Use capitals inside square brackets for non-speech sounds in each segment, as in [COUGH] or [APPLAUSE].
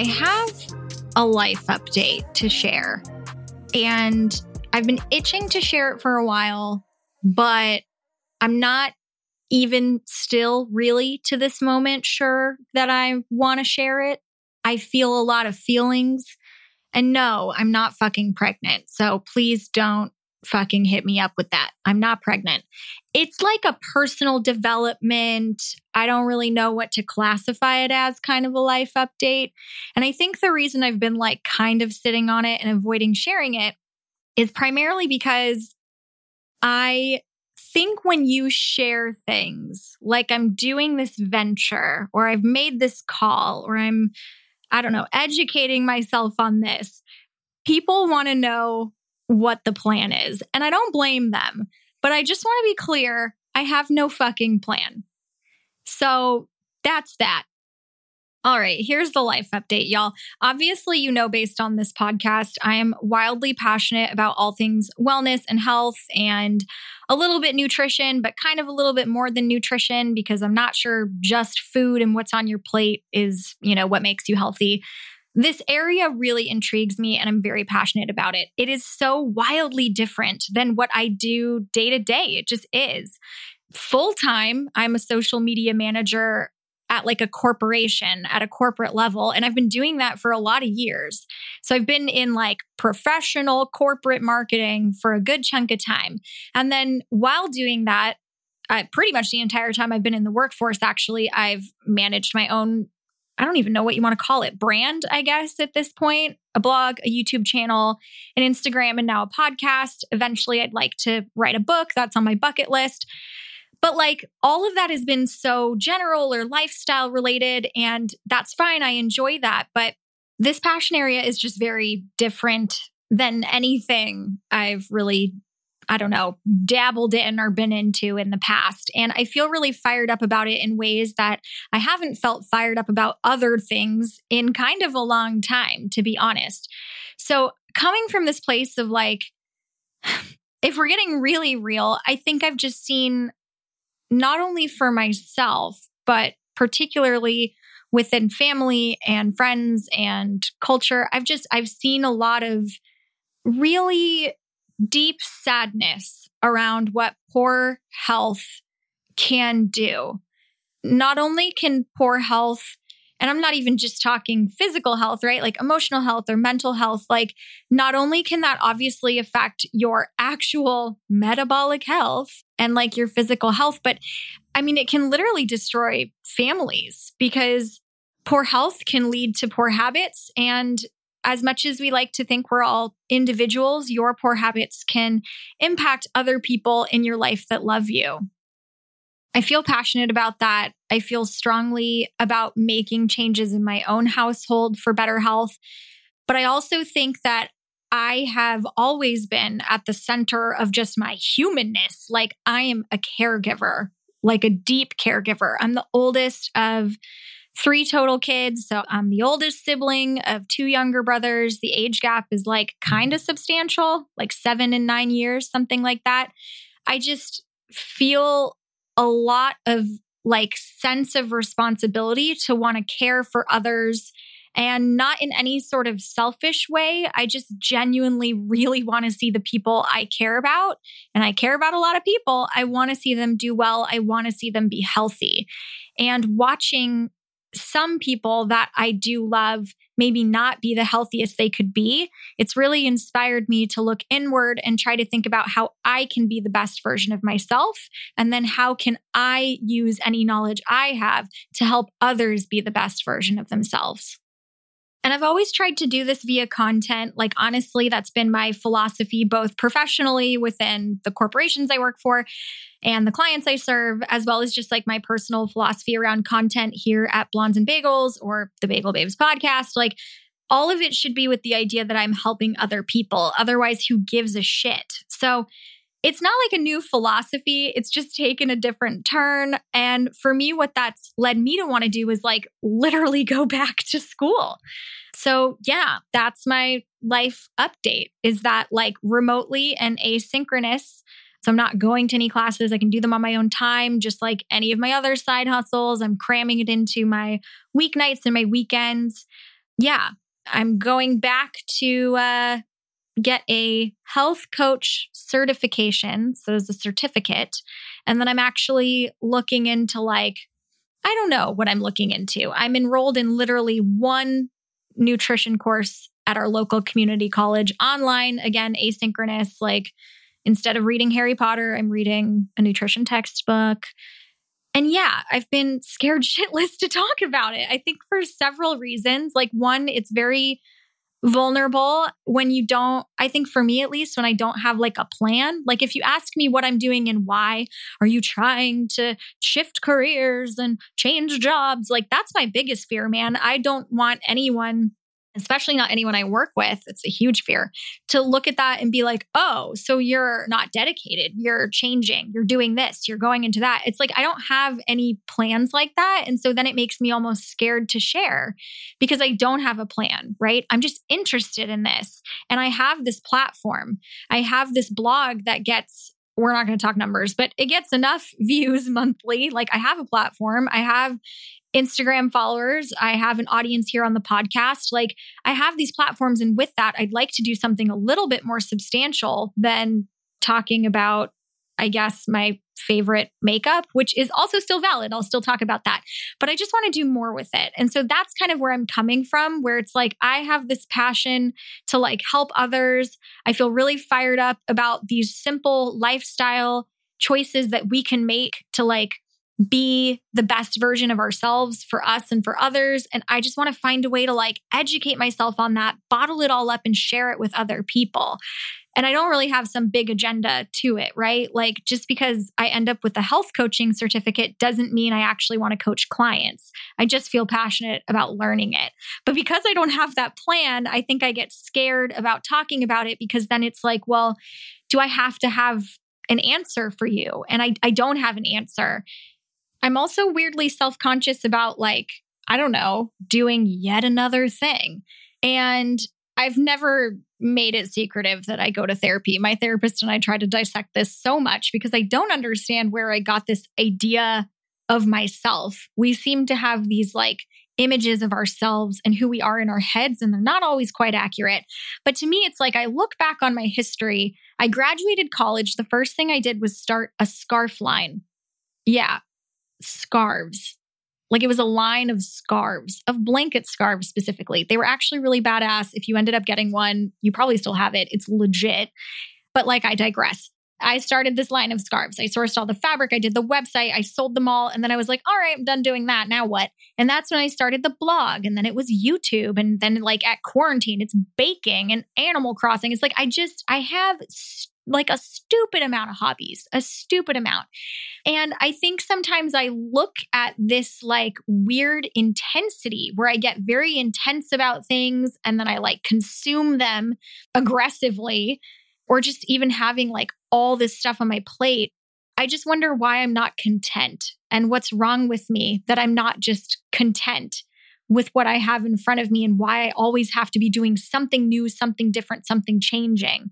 I have a life update to share. And I've been itching to share it for a while, but I'm not even still really to this moment sure that I want to share it. I feel a lot of feelings. And no, I'm not fucking pregnant. So please don't fucking hit me up with that. I'm not pregnant. It's like a personal development. I don't really know what to classify it as kind of a life update. And I think the reason I've been like kind of sitting on it and avoiding sharing it is primarily because I think when you share things like I'm doing this venture or I've made this call or I'm, I don't know, educating myself on this, people want to know what the plan is. And I don't blame them, but I just want to be clear I have no fucking plan. So that's that. All right, here's the life update, y'all. Obviously, you know, based on this podcast, I am wildly passionate about all things wellness and health and a little bit nutrition, but kind of a little bit more than nutrition because I'm not sure just food and what's on your plate is, you know, what makes you healthy. This area really intrigues me and I'm very passionate about it. It is so wildly different than what I do day to day. It just is. Full time, I'm a social media manager at like a corporation at a corporate level. And I've been doing that for a lot of years. So I've been in like professional corporate marketing for a good chunk of time. And then while doing that, I, pretty much the entire time I've been in the workforce, actually, I've managed my own I don't even know what you want to call it, brand, I guess, at this point a blog, a YouTube channel, an Instagram, and now a podcast. Eventually, I'd like to write a book. That's on my bucket list. But like all of that has been so general or lifestyle related, and that's fine. I enjoy that. But this passion area is just very different than anything I've really I don't know, dabbled in or been into in the past. And I feel really fired up about it in ways that I haven't felt fired up about other things in kind of a long time, to be honest. So, coming from this place of like, [SIGHS] if we're getting really real, I think I've just seen not only for myself, but particularly within family and friends and culture, I've just, I've seen a lot of really deep sadness around what poor health can do. Not only can poor health, and I'm not even just talking physical health, right? Like emotional health or mental health, like not only can that obviously affect your actual metabolic health and like your physical health, but I mean, it can literally destroy families because poor health can lead to poor habits and as much as we like to think we're all individuals, your poor habits can impact other people in your life that love you. I feel passionate about that. I feel strongly about making changes in my own household for better health. But I also think that I have always been at the center of just my humanness. Like I am a caregiver, like a deep caregiver. I'm the oldest of three total kids. So I'm the oldest sibling of two younger brothers. The age gap is like mm-hmm. kind of substantial, like seven and nine years, something like that. I just feel a lot of like sense of responsibility to want to care for others and not in any sort of selfish way. I just genuinely really want to see the people I care about, and I care about a lot of people. I want to see them do well. I want to see them be healthy. And watching some people that I do love maybe not be the healthiest they could be, it's really inspired me to look inward and try to think about how I can be the best version of myself. And then how can I use any knowledge I have to help others be the best version of themselves? And I've always tried to do this via content. Like, honestly, that's been my philosophy, both professionally within the corporations I work for and the clients I serve, as well as just like my personal philosophy around content here at Blondes and Bagels or the Bagel Babes podcast. Like, all of it should be with the idea that I'm helping other people. Otherwise, who gives a shit? So, it's not like a new philosophy. It's just taken a different turn. And for me, what that's led me to want to do is like literally [LAUGHS] go back to school. So, yeah, that's my life update is that like remotely and asynchronous. So, I'm not going to any classes. I can do them on my own time, just like any of my other side hustles. I'm cramming it into my weeknights and my weekends. yeah, I'm going back to uh, get a health coach certification. So there's a certificate. And then I'm actually looking into like, I don't know what I'm looking into. I'm enrolled in literally one nutrition course at our local community college online, again, asynchronous. Like instead of reading Harry Potter, I'm reading a nutrition textbook. And yeah, I've been scared [LAUGHS] shitless to talk about it. I think for several reasons. Like, one, it's very vulnerable when you don't, I think for me at least, when I don't have like a plan. Like, if you ask me what I'm doing and why, are you trying to shift careers and change jobs? Like, that's my biggest fear, man. I don't want anyone especially not anyone I work with, it's a huge fear to look at that and be like, oh, so you're not dedicated. You're changing. You're doing this. You're going into that. It's like, I don't have any plans like that. And so then it makes me almost scared to share because I don't have a plan, right? I'm just interested in this. And I have this platform, I have this blog that gets we're not going to talk numbers, but it gets enough [LAUGHS] views monthly. Like I have a platform, I have Instagram followers. I have an audience here on the podcast. Like I have these platforms. And with that, I'd like to do something a little bit more substantial than talking about, I guess, my favorite makeup, which is also still valid. I'll still talk about that. But I just want to do more with it. And so that's kind of where I'm coming from, where it's like I have this passion to like help others. I feel really fired up about these simple lifestyle choices that we can make to like be the best version of ourselves for us and for others. And I just want to find a way to like educate myself on that, bottle it all up and share it with other people. And I don't really have some big agenda to it, right? Like just because I end up with a health coaching certificate doesn't mean I actually want to coach clients. I just feel passionate about learning it. But because I don't have that plan, I think I get scared about talking about it because then it's like, well, do I have to have an answer for you? And I, I don't have an answer. I'm also weirdly self conscious about, like, I don't know, doing yet another thing. And I've never made it secretive that I go to therapy. My therapist and I try to dissect this so much because I don't understand where I got this idea of myself. We seem to have these like images of ourselves and who we are in our heads, and they're not always quite accurate. But to me, it's like I look back on my history. I graduated college. The first thing I did was start a scarf line. Yeah, scarves. Like it was a line of scarves, of blanket scarves specifically. They were actually really badass. If you ended up getting one, you probably still have it. It's legit. But like, I digress. I started this line of scarves. I sourced all the fabric. I did the website. I sold them all. And then I was like, all right, I'm done doing that. Now what? And that's when I started the blog. And then it was YouTube. And then, like, at quarantine, it's baking and Animal Crossing. It's like, I just, I have like a stupid amount of hobbies, a stupid amount. And I think sometimes I look at this like weird intensity where I get very intense about things and then I like consume them aggressively, or just even having like all this stuff on my plate. I just wonder why I'm not content and what's wrong with me that I'm not just content with what I have in front of me and why I always have to be doing something new, something different, something changing.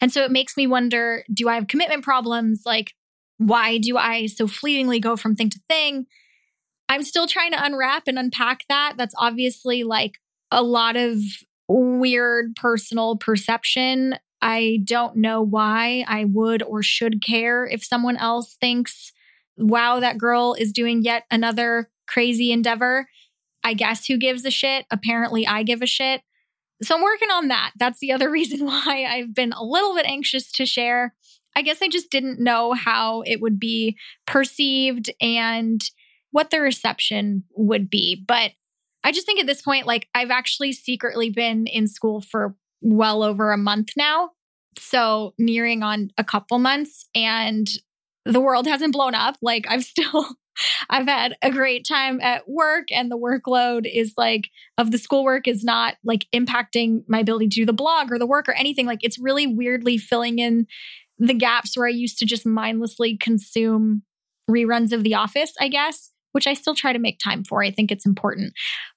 And so it makes me wonder do I have commitment problems? Like, why do I so fleetingly go from thing to thing? I'm still trying to unwrap and unpack that. That's obviously like a lot of weird personal perception. I don't know why I would or should care if someone else thinks, wow, that girl is doing yet another crazy endeavor. I guess who gives a shit? Apparently, I give a shit. So I'm working on that. That's the other [LAUGHS] reason why I've been a little bit anxious to share. I guess I just didn't know how it would be perceived and what the reception would be. But I just think at this point, like I've actually secretly been in school for well over a month now. So nearing on a couple months and the world hasn't blown up. Like I've [LAUGHS] still I've had a great time at work and the workload is like of the schoolwork is not like impacting my ability to do the blog or the work or anything. Like it's really weirdly filling in the gaps where I used to just mindlessly consume reruns of The Office, I guess, which I still try to make time for. I think it's important.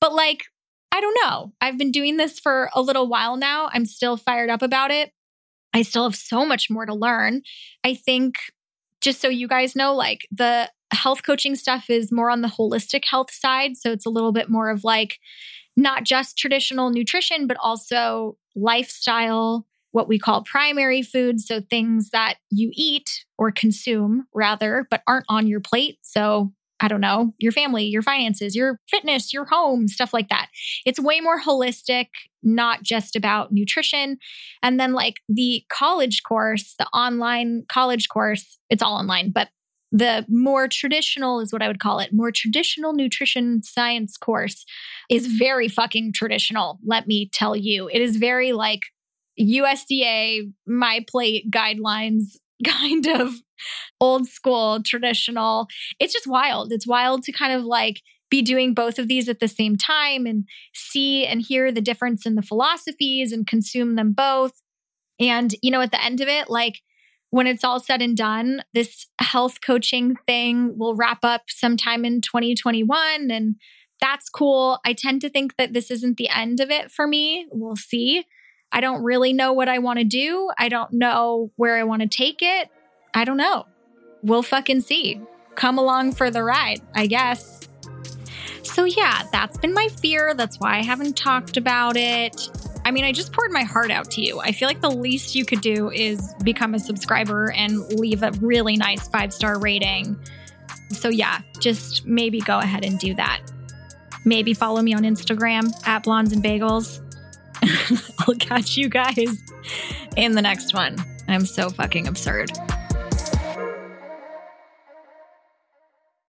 But like, I don't know. I've been doing this for a little while now. I'm still fired up about it. I still have so much more to learn. I think just so you guys know, like the health coaching stuff is more on the holistic health side. So it's a little bit more of like not just traditional nutrition, but also lifestyle, what we call primary foods. So things that you eat or consume rather, but aren't on your plate. So I don't know, your family, your finances, your fitness, your home, stuff like that. It's way more holistic, not just about nutrition. And then, like the college course, the online college course, it's all online, but the more traditional is what I would call it, more traditional nutrition science course is very fucking traditional. Let me tell you, it is very like USDA, MyPlate guidelines [LAUGHS] kind of old school, traditional. It's just wild. It's wild to kind of like be doing both of these at the same time and see and hear the difference in the philosophies and consume them both. And, you know, at the end of it, like, when it's all said and done, this health coaching thing will wrap up sometime in 2021. And that's cool. I tend to think that this isn't the end of it for me. We'll see. I don't really know what I want to do. I don't know where I want to take it. I don't know. We'll fucking see. Come along for the ride, I guess. So, yeah, that's been my fear. That's why I haven't talked about it. I mean, I just poured my heart out to you. I feel like the least you could do is become a subscriber and leave a really nice five star rating. So, yeah, just maybe go ahead and do that. Maybe follow me on Instagram at Blondes and Bagels. [LAUGHS] I'll catch you guys in the next one. I'm so fucking absurd.